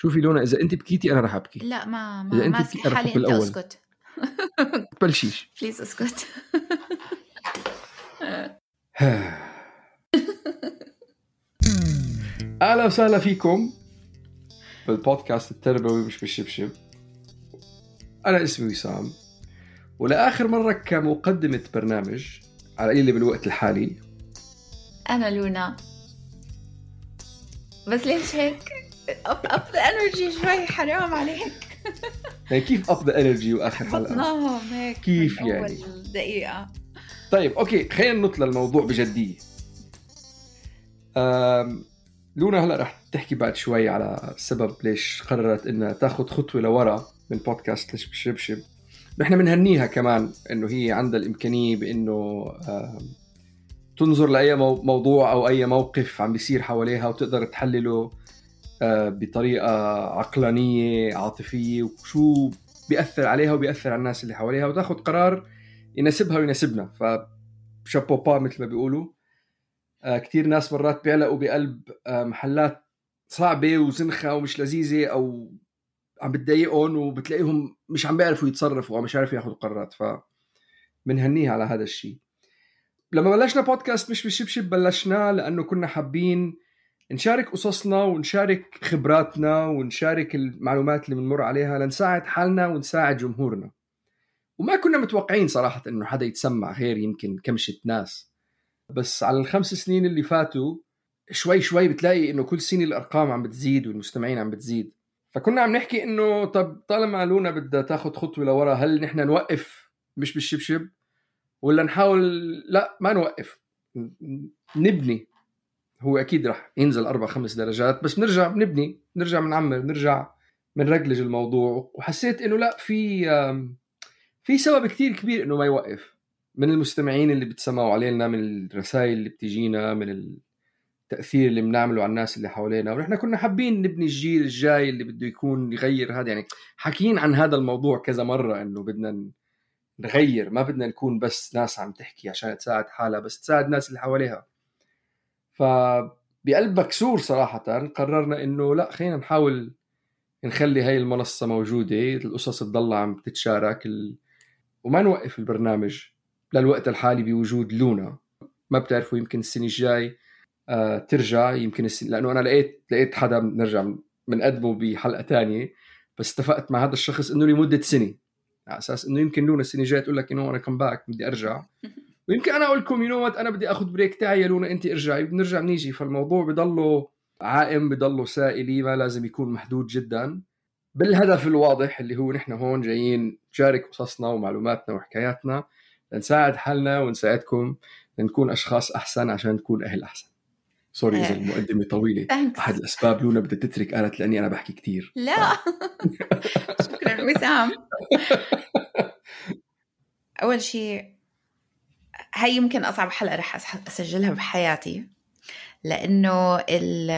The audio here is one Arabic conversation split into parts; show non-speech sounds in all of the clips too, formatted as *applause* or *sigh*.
شوفي لونا إذا انت بكيتي أنا رح أبكي. لا ما إذا ما أنت ماسكه بتقرأ حالي انت. أسكت. *laughs* بلشيش. بليز أسكت. *laughs* أهلا وسهلا فيكم بالبودكاست التربوي مش بالشبشب. أنا اسمي وسام. ولآخر مرة كمقدمة برنامج على قليله بالوقت الحالي. أنا لونا. بس ليش هيك؟ up up the energy شوي حرام عليك. يعني كيف up the energy وآخر حلقه بطناهم هيك كيف من يعني؟ اول دقيقة. طيب okay خلينا ننط للموضوع بجدية. أم... لونا هلا رح تحكي بعد شوي على السبب ليش قررت إنها تاخذ خطوة لورا من بودكاست ليش بشبشب. نحن بنهنيها كمان إنه هي عندها الإمكانية بإنه. تنظر لأي مو... موضوع أو أي موقف عم بيصير حواليها وتقدر تحلله. بطريقة عقلانية عاطفية وشو بيأثر عليها وبيأثر على الناس اللي حواليها وتاخذ قرار يناسبها ويناسبنا. فشابو با مثل ما بيقولوا. آه كثير ناس مرات بيعلقوا بقلب آه محلات صعبة وزنخة ومش لذيذة أو عم بتضايقهم وبتلاقيهم مش عم بيعرفوا يتصرفوا أو مش عارفوا ياخذوا قرارات. ف بنهنيها على هذا الشيء. لما بلشنا بودكاست مش بالشبشب بلشناه لأنه كنا حابين نشارك قصصنا ونشارك خبراتنا ونشارك المعلومات اللي بنمر عليها لنساعد حالنا ونساعد جمهورنا. وما كنا متوقعين صراحة إنه حدا يتسمع غير يمكن كمشة ناس. بس على الخمس سنين اللي فاتوا شوي شوي بتلاقي إنه كل سنة الأرقام عم بتزيد والمستمعين عم بتزيد. فكنا عم نحكي إنه طب طالما لونا بدها تاخذ خطوة لورا هل نحن نوقف مش بالشبشب؟ ولا نحاول لا ما نوقف. نبني. هو أكيد رح ينزل أربع خمس درجات بس بنرجع بنبني بنرجع بنعمر بنرجع بنرجلج الموضوع. وحسيت إنه لا في في سبب كتير كبير إنه ما يوقف. من المستمعين اللي بتسمعوا علينا من الرسائل اللي بتجينا من التأثير اللي بنعمله على الناس اللي حوالينا. ونحن كنا حابين نبني الجيل الجاي اللي بده يكون يغير هذا. يعني حكيين عن هذا الموضوع كذا مرة إنه بدنا نغير. ما بدنا نكون بس ناس عم تحكي عشان تساعد حالها بس تساعد الناس اللي حواليها. فبقلب مكسور صراحة قررنا إنه لا خلينا نحاول نخلي هاي المنصة موجودة القصص تضل عم تتشارك ال... وما نوقف البرنامج للوقت الحالي بوجود لونا. ما بتعرفوا يمكن السنة الجاي آه ترجع يمكن السنة لأنه أنا لقيت لقيت حدا بنرجع بنقدمه بحلقة تانية بس اتفقت مع هذا الشخص إنه لمدة سنة. على أساس إنه يمكن لونا السنة الجاية تقول لك إنه أنا come back بدي أرجع. *laughs* ويمكن أنا أقول لكم yo أنا بدي أخذ break تاعي يا لونا أنت ارجعي. بنرجع بنيجي. فالموضوع بضله عائم بضله سائلي ما لازم يكون محدود جدا. بالهدف الواضح اللي هو نحن هون جايين نشارك قصصنا ومعلوماتنا وحكاياتنا لنساعد حالنا ونساعدكم لنكون أشخاص أحسن عشان نكون أهل أحسن. سوري إذا إيه. المقدمة طويلة. أحد الأسباب لونا بدها تترك قالت لأني أنا بحكي كثير لا. *laughs* شكرا. وسام *laughs* أول شيء هاي يمكن أصعب حلقة رح أسجلها بحياتي لأنه ال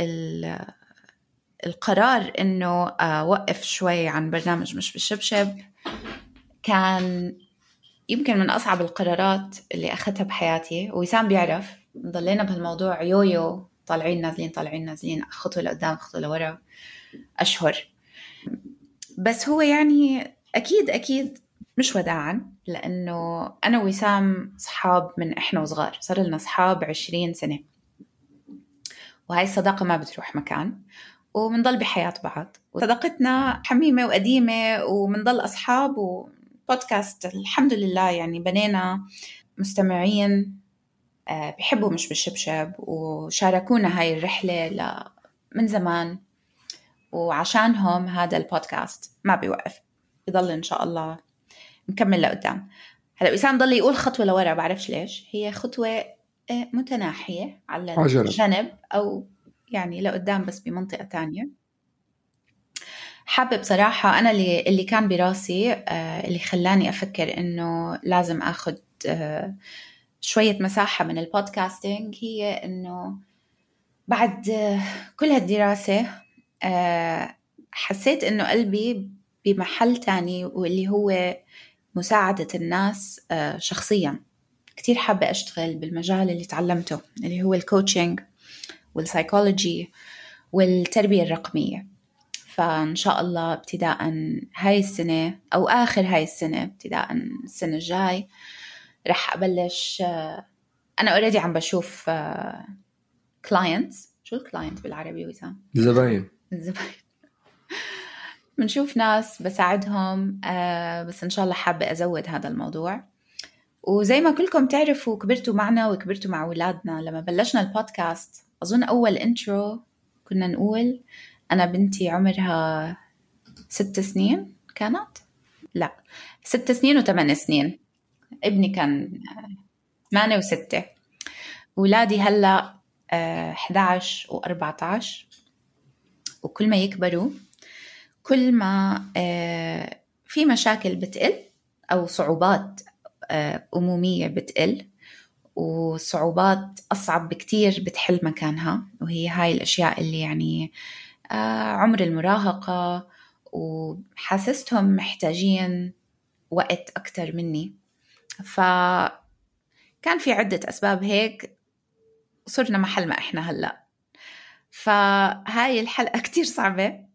ال القرار إنه أوقف شوي عن برنامج مش بالشبشب كان يمكن من أصعب القرارات اللي أخذتها بحياتي وسام بيعرف ضلينا بهالموضوع يويو طالعين نازلين طالعين نازلين خطوة لقدام خطوة لورا أشهر. بس هو يعني أكيد أكيد مش وداعا لأنه أنا وسام صحاب من إحنا وصغار صار لنا صحاب عشرين سنة. وهاي الصداقة ما بتروح مكان وبنضل بحياة بعض. وصداقتنا حميمة وقديمة وبنضل أصحاب وبودكاست الحمد لله يعني بنينا مستمعين آه، بيحبوا مش بالشبشب وشاركونا هاي الرحلة ل- من زمان. وعشانهم هذا البودكاست ما بيوقف. بضل إن شاء الله مكمل لقدام. هلا وسام ضل يقول خطوة لورا بعرفش ليش. هي خطوة آه، متناحية على عجلة. الجنب أو يعني لقدام بس بمنطقة تانية. حابة بصراحة أنا اللي, اللي كان براسي آه، اللي خلاني أفكر إنه لازم أخذ آه، شوية مساحة من ال podcasting هي إنه بعد كل هالدراسة حسيت إنه قلبي بمحل تاني واللي هو مساعدة الناس شخصيا. كتير حابة أشتغل بالمجال اللي تعلمته اللي هو ال coaching وال psychology والتربية الرقمية. فإن شاء الله ابتداء هاي السنة أو آخر هاي السنة ابتداء السنة الجاي رح أبلش أنا already عم بشوف clients شو ال client بالعربي وسام؟ زباين. *laughs* الزباين بنشوف ناس بساعدهم بس إن شاء الله حابة أزود هذا الموضوع. وزي ما كلكم تعرفوا كبرتوا معنا وكبرتوا مع أولادنا. لما بلشنا البودكاست أظن أول intro كنا نقول أنا بنتي عمرها ست سنين كانت؟ لا ست سنين وثمان سنين. ابني كان ثمانية وستة. ولادي هلأ 11 و14 وكل ما يكبروا كل ما آه، في مشاكل بتقل أو صعوبات آه، أمومية بتقل وصعوبات أصعب بكتير بتحل مكانها وهي هاي الأشياء اللي يعني آه، عمر المراهقة وحاسستهم محتاجين وقت أكتر مني. فكان في عدة أسباب هيك صرنا محل ما إحنا هلأ. فهاي الحلقة *laughs* كتير صعبة.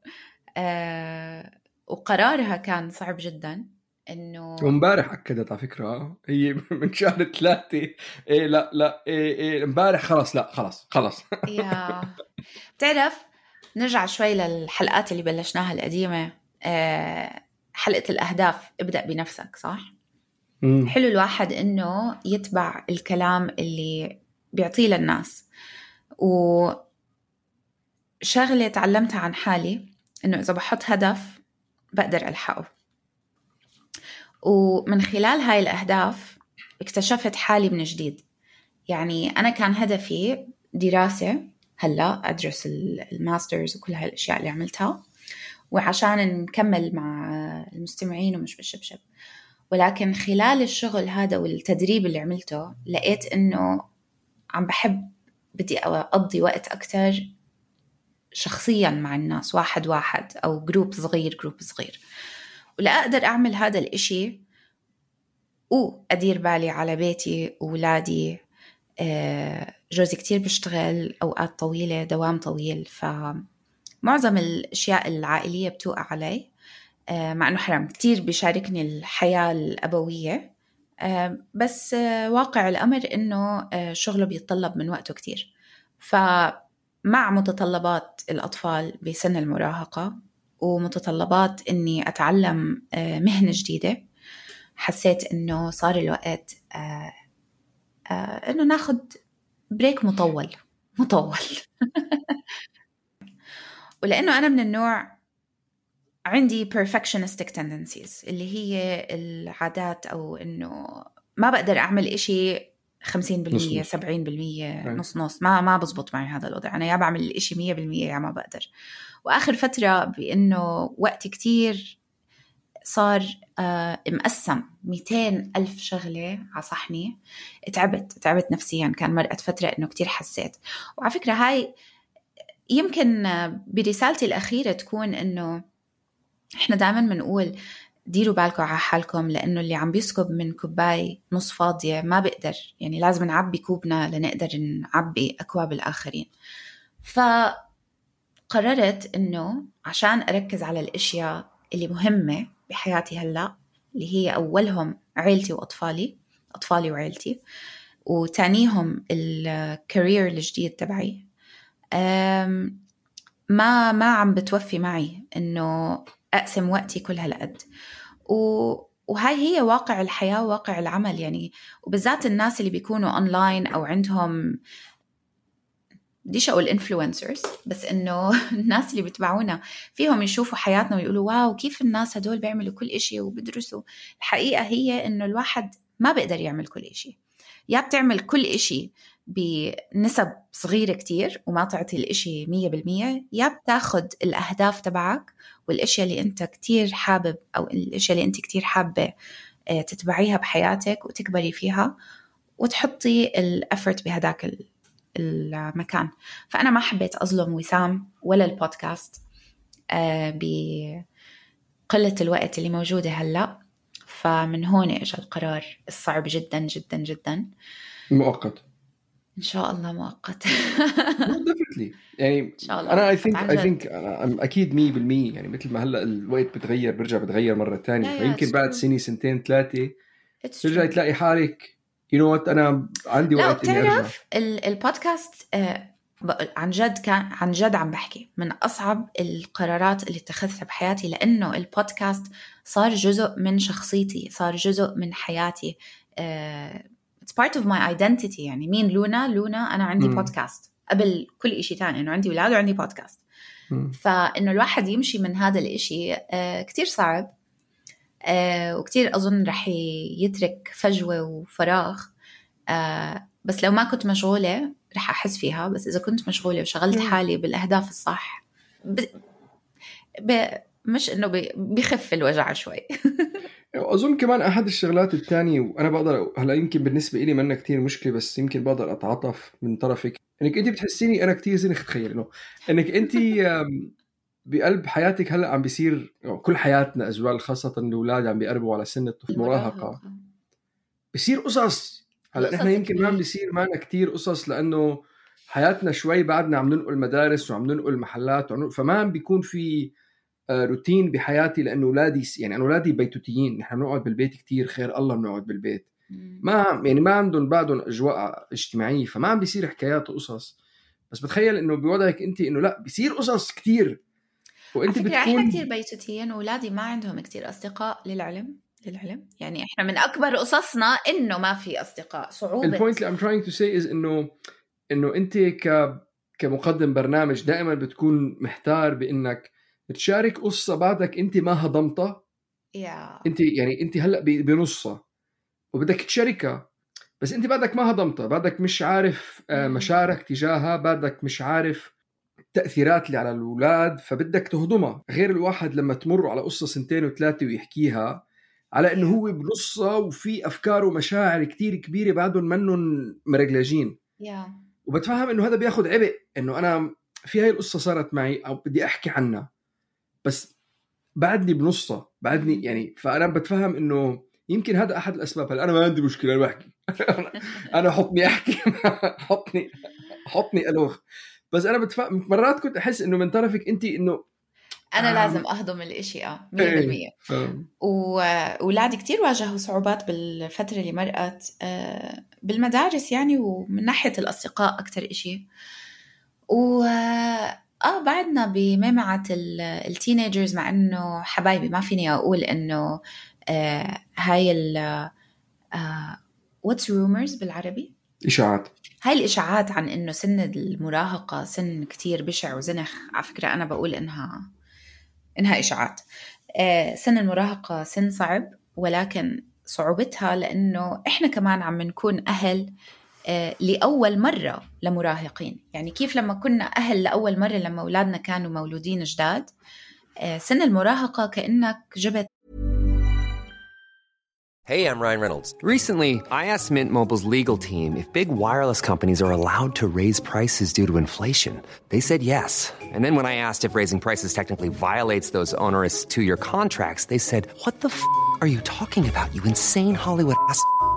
وقرارها كان صعب جدا إنه وامبارح أكدت على فكرة هي *laughs* من شهر ثلاثة. إيه لا لا إيه إيه امبارح خلص لا خلص خلص *laughs* يا. بتعرف نرجع شوي للحلقات اللي بلشناها القديمة. أه حلقة الأهداف ابدأ بنفسك صح؟ مم. حلو الواحد إنه يتبع الكلام اللي بيعطيه للناس. و شغلة تعلمتها عن حالي إنه إذا بحط هدف بقدر ألحقه. ومن خلال هاي الأهداف اكتشفت حالي من جديد. يعني أنا كان هدفي دراسة هلأ أدرس الماسترز وكل هاي الأشياء اللي عملتها. وعشان نكمل مع المستمعين ومش بالشبشب. ولكن خلال الشغل هذا والتدريب اللي عملته لقيت إنه عم بحب بدي أقضي وقت أكتر شخصيا مع الناس واحد واحد أو group صغير group صغير. ولأقدر أعمل هذا الإشي وأدير بالي على بيتي وولادي. آه، جوزي كتير بيشتغل أوقات طويلة دوام طويل. فمعظم الأشياء العائلية بتوقع علي. آه، مع أنه حرام كتير بيشاركني الحياة الأبوية. آه، بس واقع الأمر أنه شغله بيتطلب من وقته كتير. فمع متطلبات الأطفال بسن المراهقة ومتطلبات إني أتعلم آه، مهنة جديدة. حسيت إنه صار الوقت آه، آه، إنه ناخذ بريك مطول مطول. *laughs* ولأنه أنا من النوع عندي perfectionistic tendencies اللي هي العادات أو إنه ما بقدر أعمل إشي 50% نص 70% نص نص. ما ما بزبط معي هذا الوضع. أنا يا بعمل الإشي 100% يا ما بقدر. وآخر فترة بإنه وقتي كتير صار آه مقسم 200 ألف شغلة على صحني تعبت تعبت نفسيا. كان مرقت فترة إنه كتير حسيت. وعلى فكرة هاي يمكن برسالتي الأخيرة تكون إنه إحنا دائما بنقول ديروا بالكم على حالكم لأنه اللي عم بيسكب من كوباي نص فاضية ما بقدر يعني لازم نعبي كوبنا لنقدر نعبي أكواب الآخرين. ف قررت إنه عشان أركز على الأشياء اللي مهمة بحياتي هلأ اللي هي أولهم عيلتي وأطفالي أطفالي وعيلتي وتانيهم ال career الجديد تبعي. ما ما عم بتوفي معي إنه أقسم وقتي كل هالقد و وهاي هي واقع الحياة وواقع العمل يعني. وبالذات الناس اللي بيكونوا اونلاين أو عندهم بديش أقول influencers بس إنه *laughs* الناس اللي بتبعونا فيهم يشوفوا حياتنا ويقولوا wow كيف الناس هدول بيعملوا كل إشي وبدرسوا الحقيقة هي إنه الواحد ما بيقدر يعمل كل إشي. يا بتعمل كل إشي بنسب صغيرة كتير وما تعطي الإشي مية بالمية يا بتاخد الأهداف تبعك والأشياء اللي أنت كتير حابب أو الأشياء اللي أنت كتير حابة آه، تتبعيها بحياتك وتكبري فيها وتحطي الأفرت بهداك المكان. فأنا ما حبيت أظلم وسام ولا البودكاست آه، بقلة الوقت اللي موجودة هلأ. فمن هون اجى القرار الصعب جدا جدا جدا. مؤقت. إن شاء الله مؤقت. definitely يعني *laughs* إن شاء الله أنا I think I think أكيد 100% يعني مثل ما هلأ الوقت بتغير بيرجع بتغير مرة ثانية فيمكن بعد سنه سنتين ثلاثة ترجعي تلاقي حالك. you know what أنا عندي وقت إني بتعرف البودكاست آه، عن جد كان عن جد عم بحكي. من أصعب القرارات اللي اتخذتها بحياتي لأنه البودكاست صار جزء من شخصيتي صار جزء من حياتي. It's part of my identity. يعني مين لونا؟ لونا أنا عندي م. بودكاست قبل كل شيء ثاني إنه عندي أولاد وعندي بودكاست م. فإنه الواحد يمشي من هذا الإشي uh, كتير صعب. uh, وكتير أظن رح يترك فجوة وفراغ. uh, بس لو ما كنت مشغولة رح أحس فيها. بس إذا كنت مشغولة وشغلت حالي بالأهداف الصح ب... ب... مش إنه بخف الوجع شوي. *laughs* أظن كمان أحد الشغلات الثانية وأنا بقدر هلأ يمكن بالنسبة لي منا كثير مشكلة بس يمكن بقدر أتعاطف من طرفك. إنك انت بتحسيني أنا كثير زنخ تخيل إنه إنك انت بقلب حياتك هلأ عم بيصير كل حياتنا ازواج خاصة الأولاد عم بيقربوا على سن المراهقه بصير قصص. هلأ نحن يمكن ما عم بيصير معنا كثير قصص لأنه حياتنا شوي بعدنا عم ننقل مدارس وعم ننقل محلات وعم فما عم بيكون في روتين بحياتي لأنه أولادي يعني أنا أولادي بيتوتيين. نحن بنقعد بالبيت كثير خير الله بنقعد بالبيت. ما يعني ما عندهم بعدهم أجواء اجتماعية فما عم بيصير حكايات وقصص بس بتخيل إنه بوضعك أنت إنه لا بيصير قصص كثير وأنت بتكون إحنا كثير بيتوتيين وأولادي ما عندهم كثير أصدقاء للعلم للعلم. يعني إحنا من أكبر قصصنا إنه ما في أصدقاء صعوبة. البوينت اللي I'm trying to say is انه إنه أنت ك كمقدم برنامج دائما بتكون محتار بإنك تشارك قصة بعدك أنت ما هضمتها yeah. أنت يعني أنت هلأ بنصها. وبدك تشاركها. بس أنت بعدك ما هضمتها بعدك مش عارف آه، مشاعرك تجاهها. بعدك مش عارف التاثيرات اللي على الأولاد. فبدك تهضمها. غير الواحد لما تمر على قصة سنتين وثلاثة ويحكيها على إنه هو بنصها وفي أفكار ومشاعر كتير كبيرة بعدهم منهم مرجلجين yeah. وبتفهم إنه هذا بياخذ عبء. إنه أنا في هاي القصة صارت معي أو بدي أحكي عنها. بس بعدني بنصها بعدني يعني فأنا بتفهم إنه يمكن هذا أحد الأسباب. هلا أنا ما عندي مشكلة أنا بحكي. *laughs* أنا حطني أحكي. *laughs* حطني حطني ألوخ. بس أنا بتفهم مرات كنت أحس إنه من طرفك أنت إنه أنا آه لازم أهضم الإشي آه 100% إيه. واولادي كثير واجهوا صعوبات بالفترة اللي مرقت آه بالمدارس يعني ومن ناحية الأصدقاء أكثر إشي. و آه بعدنا بمعمعة ال teenagers مع إنه حبايبي ما فيني أقول إنه آه هاي ال what's آه rumors بالعربي؟ إشاعات. هاي الإشاعات عن إنه سن المراهقة سن كتير بشع وزنخ على فكرة أنا بقول إنها إنها إشاعات. آه سن المراهقة سن صعب ولكن صعوبتها لإنه إحنا كمان عم نكون أهل آه، لأول مرة لمراهقين يعني كيف لما كنا أهل لأول مرة لما أولادنا كانوا مولودين جداد آه، سن المراهقة كأنك جبت Hey, I'm Ryan Reynolds. Recently, I asked Mint Mobile's legal team if big wireless companies are allowed to raise prices due to inflation. They said yes. And then when I asked if raising prices technically violates those onerous two-year contracts, they said, what the f*** are you talking about, you insane Hollywood ass?"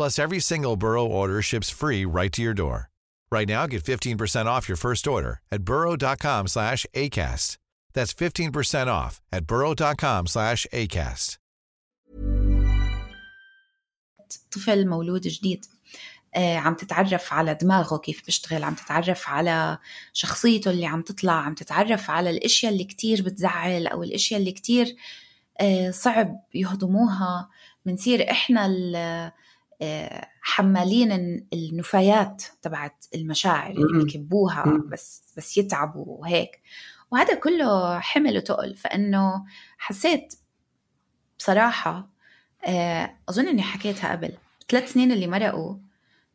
Plus, every single Burrow order ships free right to your door. Right now, get 15% off your first order at burrow.com slash ACAST. That's 15% off at burrow.com slash ACAST. طفل مولود جديد آه، عم تتعرف على دماغه كيف بيشتغل عم تتعرف على شخصيته اللي عم تطلع عم تتعرف على الأشياء اللي كتير بتزعل أو الأشياء اللي كتير آه، صعب يهضموها بنصير إحنا حمالين النفايات تبعت المشاعر اللي بكبوها بس بس يتعبوا وهيك. وهذا كله حمل وتقل. فإنه حسيت بصراحة أظن إني حكيتها قبل. ثلاث سنين اللي مرقوا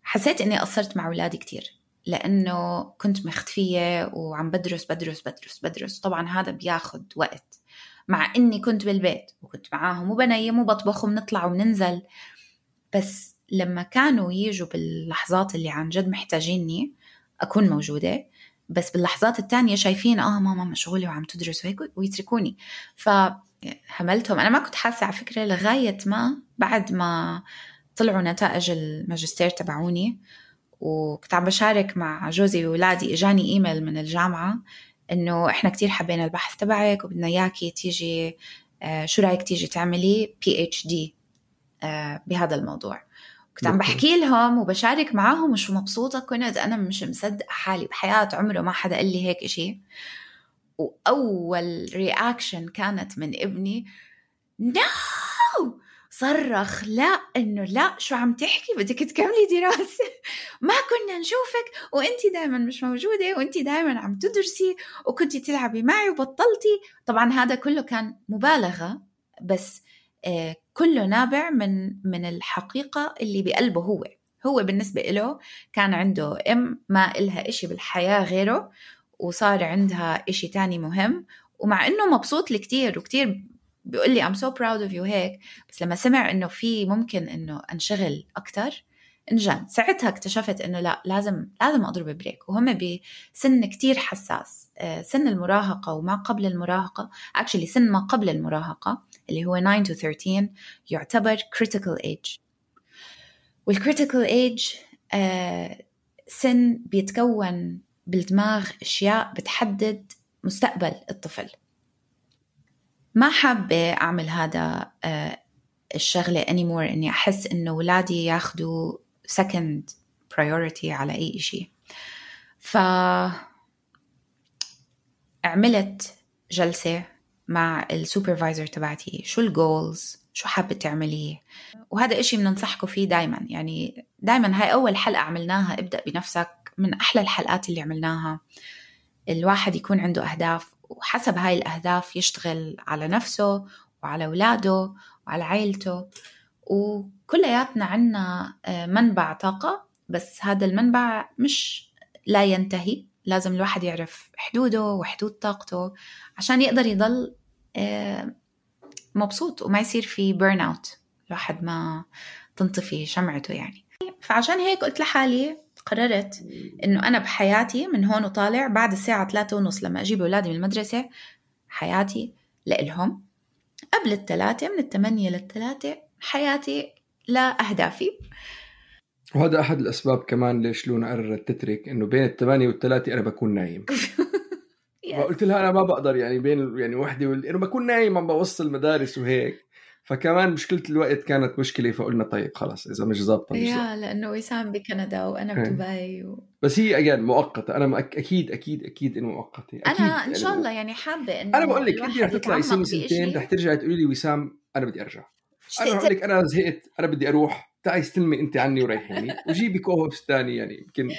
حسيت إني قصرت مع أولادي كتير. لأنه كنت مختفية وعم بدرس بدرس بدرس بدرس. طبعا هذا بياخد وقت. مع إني كنت بالبيت وكنت معاهم وبنيم وبطبخ وبنطلع وبننزل. بس لما كانوا يجوا باللحظات اللي عن جد محتاجيني أكون موجودة بس باللحظات التانية شايفين آه ماما مشغولة وعم تدرس وهيك ويتركوني. فهملتهم أنا ما كنت حاسة على فكرة لغاية ما بعد ما طلعوا نتائج الماجستير تبعوني وكنت عم بشارك مع جوزي وولادي إجاني إيميل من الجامعة إنه إحنا كتير حبينا البحث تبعك وبدنا إياكي تيجي آه شو رأيك تيجي تعملي PhD بهذا الموضوع. كنت عم بحكي لهم وبشارك معاهم وشو مبسوطة كنت. أنا مش مصدقة حالي بحياة عمره ما حدا قال لي هيك إشي. وأول reaction كانت من ابني no صرخ لا إنه لا شو عم تحكي؟ بدك تكملي دراسة. *laughs* ما كنا نشوفك وانت دائما مش موجودة وانت دائما عم تدرسي وكنتي تلعبي معي وبطلتي. طبعا هذا كله كان مبالغة بس كله نابع من من الحقيقة اللي بقلبه هو. هو بالنسبة له كان عنده أم ما إلها إشي بالحياة غيره وصار عندها إشي تاني مهم. ومع إنه مبسوط لي كتير وكتير بيقول لي I'm so proud of you هيك. بس لما سمع إنه في ممكن إنه أنشغل أكثر انجن ساعتها اكتشفت إنه لا لازم لازم أضرب brake وهم بسن كتير حساس. آه، سن المراهقة وما قبل المراهقة. actually سن ما قبل المراهقة. اللي هو 9 to 13 يعتبر critical age. وال critical age آه، سن بيتكون بالدماغ أشياء بتحدد مستقبل الطفل. ما حابة أعمل هذا آه، الشغلة anymore إني أحس إنه ولادي ياخدوا second priority على أي إشي. ف عملت جلسة مع ال supervisor تبعتي شو ال goals شو حابة تعمليه؟ وهذا إشي بننصحكم فيه دايما. يعني دايما هاي أول حلقة عملناها ابدأ بنفسك من أحلى الحلقات اللي عملناها. الواحد يكون عنده أهداف وحسب هاي الأهداف يشتغل على نفسه وعلى أولاده وعلى عائلته. وكلياتنا عنا آه، منبع طاقة بس هذا المنبع مش لا ينتهي. لازم الواحد يعرف حدوده وحدود طاقته عشان يقدر يضل آه، مبسوط وما يصير في burn out الواحد ما تنطفي شمعته يعني. فعشان هيك قلت لحالي قررت إنه أنا بحياتي من هون وطالع بعد الساعة ثلاثة ونص لما أجيب أولادي من المدرسة حياتي لإلهم. قبل الثلاثة من الثمانية للثلاثة حياتي لأهدافي وهذا أحد الأسباب كمان ليش لونا قررت تترك إنه بين الثمانية والثلاثة أنا بكون نايم. *laughs* قلت لها أنا ما بقدر يعني بين يعني وحدة وال... إنه بكون نايم عم بوصل مدارس وهيك. فكمان مشكلة الوقت كانت مشكلة فقلنا طيب خلاص إذا مش ظابطة يا لأنه وسام بكندا وأنا بدبي و... بس هي اجين مؤقتة أنا أكيد أكيد أكيد إنه مؤقتة. أكيد أنا ان شاء الله يعني حابة إنه أنا بقول لك أنت رح تطلعي سنة سنتين رح ترجعي تقولي لي وسام أنا بدي أرجع. أنا بقول لك أنا زهقت أنا بدي أروح. تعي استلمي انت عني وريحيني *laughs* وجيبي كوهوست ثاني يعني يمكن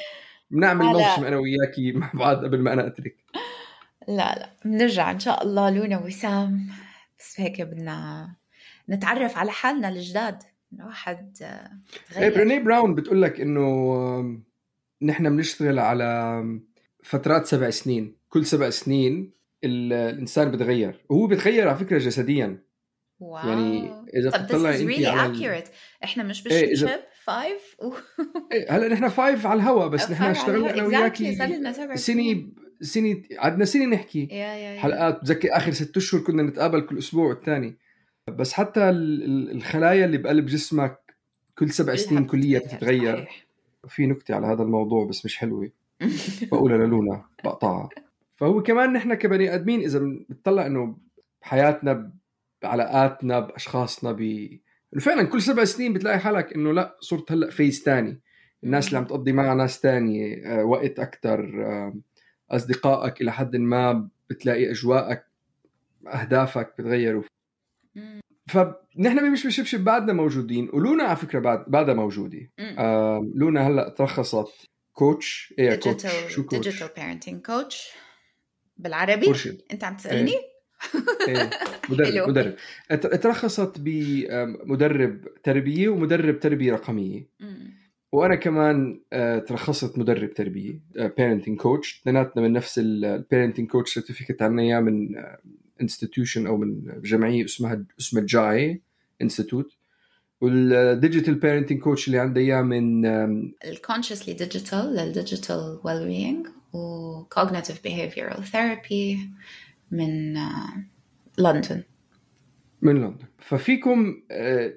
بنعمل موسم أنا وياكي مع بعض قبل ما أنا أترك. لا لا. بنرجع إن شاء الله لونا وسام. بس هيك بدنا نتعرف على حالنا الجداد. الواحد تغير. بريني إيه، براون بتقول لك إنه نحن بنشتغل على فترات سبع سنين. كل سبع سنين الإنسان بتغير. وهو بتغير على فكرة جسديا. واو. يعني اذا بتطلعي انت really على accurate. إحنا مش بالشبشب إيه five و... إيه هلأ نحن five على الهواء بس نحن اشتغلنا أنا وياكي سنة سنة عدنا سنة نحكي. Yeah, yeah, yeah. حلقات بتذكر آخر ست أشهر كنا نتقابل كل أسبوع والثاني بس حتى الخلايا اللي بقلب جسمك كل سبع سنين كلية بتتغير. في نكتة على هذا الموضوع بس مش حلوة. *laughs* بقولها للونا بقطعها. فهو كمان نحن كبني آدمين إذا بنطلع إنه بحياتنا بعلاقاتنا بأشخاصنا ب فعلا كل سبع سنين بتلاقي حالك إنه لا صرت هلأ فيز ثاني الناس اللي عم تقضي معها ناس تانية آه، وقت أكتر آه، أصدقائك إلى حد ما بتلاقي أجواءك أهدافك بتغيروا. فنحن مش بشبشب بعدنا موجودين ولونا على فكرة بعد بعدها. آه، لونا هلأ ترخصت. coach إيه coach شو coach digital parenting coach بالعربي؟ مرشد أنت عم تسألني؟ إيه. *laughs* مدرب حلو. مدرب. ات- ترخصت بمدرب تربية ومدرب تربية رقمية. وأنا كمان آه، ترخصت مدرب تربية parenting coach اثنيناتنا من نفس ال parenting coach certificate عنا إياه من institution أو من جمعية اسمها اسمها Jai Institute وال digital parenting coach اللي عندي إياه من ال Consciously Digital لل digital well being و cognitive behavioral therapy من آه، لندن. من لندن. ففيكم آه،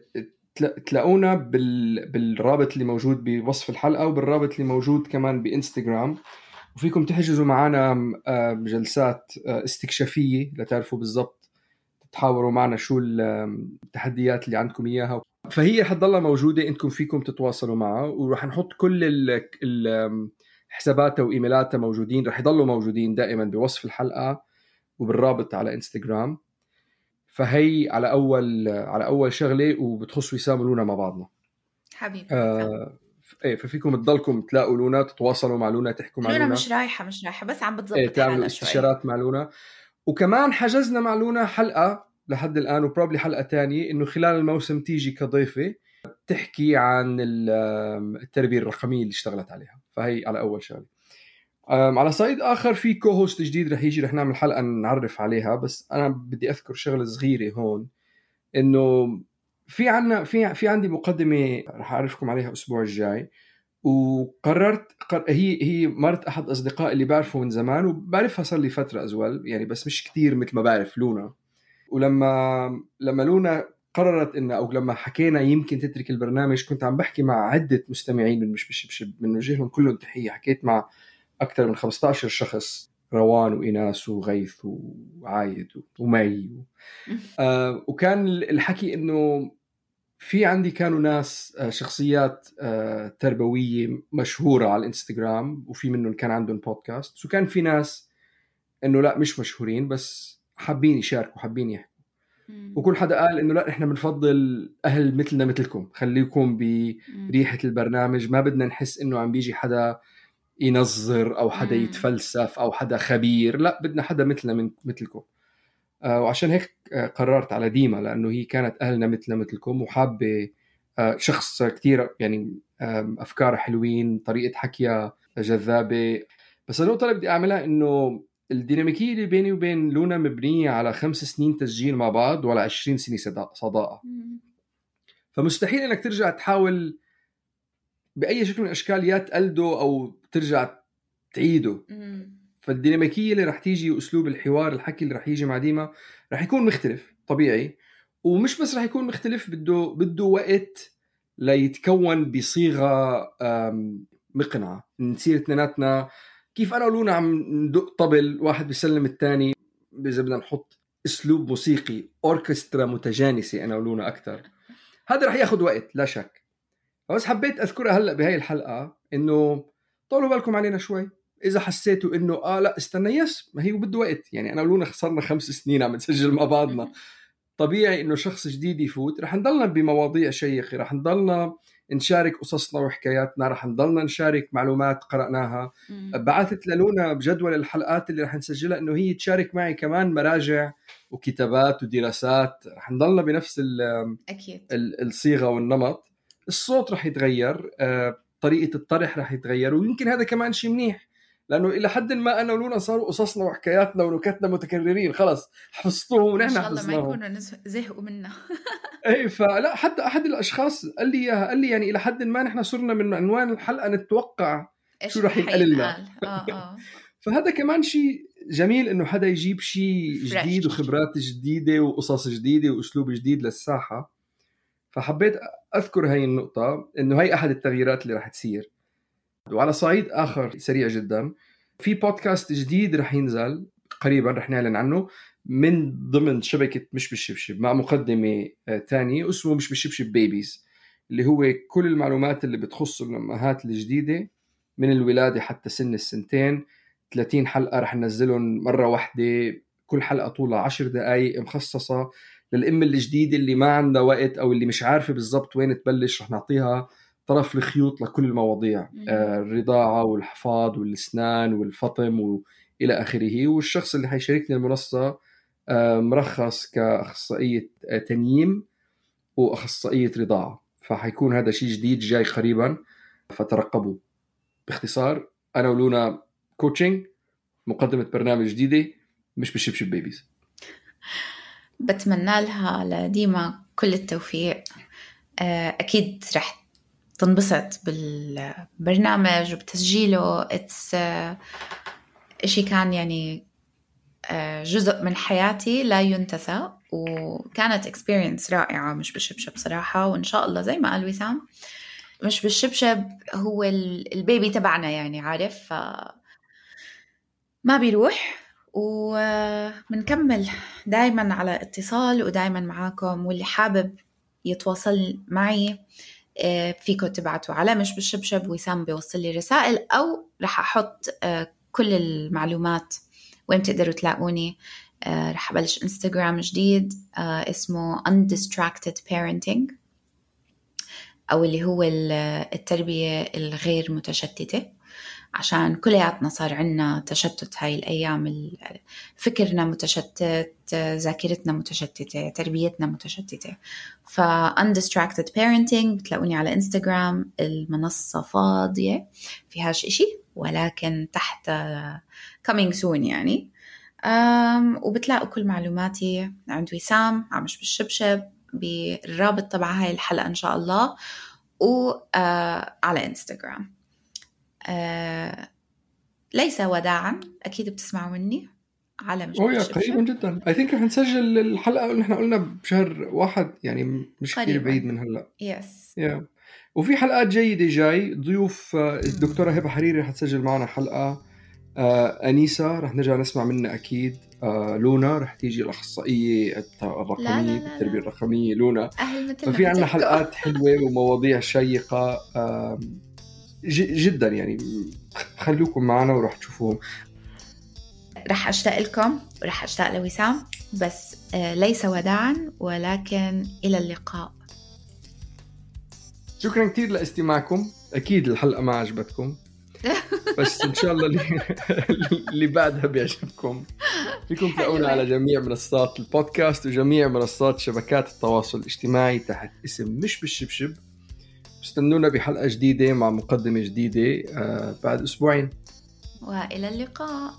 تلا- تلاقونا بال... بالرابط اللي موجود بوصف الحلقة وبالرابط اللي موجود كمان بإنستغرام. وفيكم تحجزوا معنا آه، جلسات استكشافية لتعرفوا بالضبط تتحاوروا معنا شو التحديات اللي عندكم إياها. فهي حتضلها موجودة إنكم فيكم تتواصلوا معها. وراح نحط كل ال... حساباتها وإيميلاتها موجودين. رح يضلوا موجودين دائما بوصف الحلقة. وبالرابط على انستغرام فهي على أول على أول شغلة وبتخص وسام ولونا مع بعضنا. حبيبي آه إيه ففيكم تضلكم تلاقوا لونا تتواصلوا مع لونا تحكوا مع لونا لونا. مش رايحة مش رايحة بس عم بتظبط إيه تعملوا استشارات مع لونا. وكمان حجزنا مع لونا حلقة لحد الآن و probably حلقة تانية إنه خلال الموسم تيجي كضيفة تحكي عن التربية الرقمية اللي اشتغلت عليها. فهي على أول شغلة. على صعيد آخر في co host جديد رح يجي رح نعمل حلقة نعرف عليها بس أنا بدي أذكر شغلة صغيرة هون إنه في عنا في في عندي مقدمة رح أعرفكم عليها الأسبوع الجاي وقررت قر... هي هي مرت أحد أصدقائي اللي بعرفه من زمان وبعرفها صار لي فترة ازول يعني بس مش كتير مثل ما بعرف لونا. ولما لما لونا قررت إنه أو لما حكينا يمكن تترك البرنامج كنت عم بحكي مع عدة مستمعين من مش بشبشب بنوجه لهم كلهم تحية حكيت مع أكثر من 15 شخص روان وإيناس وغيث وعايد ومي. و... آه وكان الحكي إنه في عندي كانوا ناس آه، شخصيات آه، تربوية مشهورة على الإنستغرام وفي منهم كان عندهم بودكاست وكان في ناس إنه لا مش مشهورين بس حابين يشاركوا حابين يحكوا. وكل حدا قال إنه لا إحنا بنفضل أهل مثلنا مثلكم. خليكم بريحة البرنامج. ما بدنا نحس إنه عم بيجي حدا ينظر أو حدا. يتفلسف أو حدا خبير لا بدنا حدا مثلنا من مثلكم آه وعشان هيك آه قررت على ديما لأنه هي كانت أهلنا مثلنا مثلكم وحابة آه شخص كثير يعني أفكار حلوين طريقة حكيها جذابة بس النقطه اللي بدي أعملها إنه الديناميكية اللي بيني وبين لونا مبنية على خمس سنين تسجيل مع بعض وعلى 20 سنة صدا- صداقه. فمستحيل إنك ترجع تحاول بأي شكل من الأشكال يا تقلده أو ترجع تعيده. فالديناميكية اللي رح تيجي وأسلوب الحوار الحكي اللي رح يجي مع ديما رح يكون مختلف طبيعي ومش بس رح يكون مختلف بده بده وقت ليتكون بصيغة مقنعة. نصير اثنيناتنا. كيف أنا ولونا عم ندق طبل واحد بيسلم الثاني؟ إذا بدنا نحط أسلوب موسيقي أوركسترا متجانسة أنا ولونا أكثر هذا رح ياخذ وقت لا شك. بس حبيت أذكرها هلأ بهاي الحلقة إنه طولوا بالكم علينا شوي. إذا حسيتوا إنه آه لأ استنى يس ما هي بده وقت. يعني أنا ولونا خسرنا خمس سنين عم نسجل مع بعضنا. طبيعي إنه شخص جديد يفوت. رح نضلنا بمواضيع شيقة. رح نضلنا نشارك قصصنا وحكاياتنا. رح نضلنا نشارك معلومات قرأناها. بعثت للونا بجدول الحلقات اللي رح نسجلها إنه هي تشارك معي كمان مراجع وكتابات ودراسات. رح نضلنا بنفس ال- الصيغة والنمط. الصوت رح يتغير آه، طريقة الطرح رح يتغير ويمكن هذا كمان شيء منيح لأنه إلى حد ما أنا ولونا صاروا قصصنا وحكاياتنا ونكتنا متكررين خلص حفظتوهم إن ونحن شاء الله ما حفظناهم. يكونوا زهقوا منا. *laughs* إيه فلا حتى أحد الأشخاص قال لي إياها قال لي يعني إلى حد ما نحن صرنا من عنوان الحلقة نتوقع شو رح ينقال لنا؟ آه آه. *laughs* فهذا كمان شيء جميل إنه حدا يجيب شيء. جديد وخبرات جديدة وقصص جديدة وأسلوب جديد للساحة. فحبيت أذكر هاي النقطة إنه هي أحد التغييرات اللي رح تصير. وعلى صعيد آخر سريع جدا في بودكاست جديد رح ينزل قريبا رح نعلن عنه من ضمن شبكة مش بالشبشب مع مقدمة آه، تانية اسمه مش بالشبشب بيبيز اللي هو كل المعلومات اللي بتخص الأمهات الجديدة من الولادة حتى سن السنتين. 30 حلقة رح ننزلهم مرة واحدة كل حلقة طولها 10 دقائق مخصصة. للام الجديدة اللي ما عندها وقت أو اللي مش عارفة بالضبط وين تبلش رح نعطيها طرف الخيوط لكل المواضيع آه الرضاعة والحفاض والإسنان والفطم وإلى آخره. والشخص اللي حيشاركني المنصة آه مرخص كأخصائية تنييم وأخصائية رضاعة. فحيكون هذا شيء جديد جاي قريبا فترقبوا. باختصار أنا ولونا كوتشنج مقدمة برنامج جديدة مش بشبشب babies *laughs* بتمنى لها لديما كل التوفيق. آه، أكيد رح تنبسط بالبرنامج وبتسجيله. it's آه، إشي كان يعني آه، جزء من حياتي لا ينتسى وكانت experience رائعة مش بالشبشب صراحة. وإن شاء الله زي ما قال وسام مش بالشبشب هو البيبي تبعنا يعني عارف؟ ف ما بيروح. وبنكمل دايما على اتصال ودايما معاكم واللي حابب يتواصل معي آه، فيكم تبعتوا على مش بالشبشب وسام بيوصل لي رسائل أو رح أحط آه، كل المعلومات وين بتقدروا تلاقوني. آه، رح أبلش إنستغرام جديد اسمه undistracted parenting أو اللي هو التربية الغير متشتتة. عشان كلياتنا صار عنا تشتت هاي الأيام فكرنا متشتت ذاكرتنا متشتتة تربيتنا متشتتة. ف undistracted parenting بتلاقوني على انستغرام المنصة فاضية فيهاش إشي ولكن تحت coming soon يعني. um, وبتلاقوا كل معلوماتي عند وسام عمش بالشبشب بالرابط تبع هاي الحلقة إن شاء الله وعلى uh, انستغرام آه ليس وداعا. أكيد بتسمعوا مني على مش أوه قريبا جدا. اي ثينك رح نسجل الحلقة اللي إحنا قلنا بشهر واحد يعني مش كثير بعيد من هلأ. يس يا وفي حلقات جيدة جاي. ضيوف آه، الدكتورة هبة حريري رح تسجل معنا حلقة. آه انيسه رح نرجع نسمع منها أكيد. آه لونا رح تيجي الأخصائية الرقميه بالتربية الرقمية لونا. ففي عندنا حلقات حلوة ومواضيع شيقة. آه جدا يعني. خلوكم معنا وراح تشوفوهم. رح أشتاق لكم ورح أشتاق لوسام بس آه، ليس وداعا ولكن إلى اللقاء. شكرا كثير لاستماعكم. أكيد الحلقة ما عجبتكم. *laughs* بس إن شاء الله اللي, *laughs* اللي بعدها بيعجبكم. فيكم تلاقونا على جميع منصات البودكاست وجميع منصات شبكات التواصل الاجتماعي تحت اسم مش بالشبشب. استنونا بحلقة جديدة مع مقدمة جديدة آه، بعد أسبوعين. وإلى اللقاء.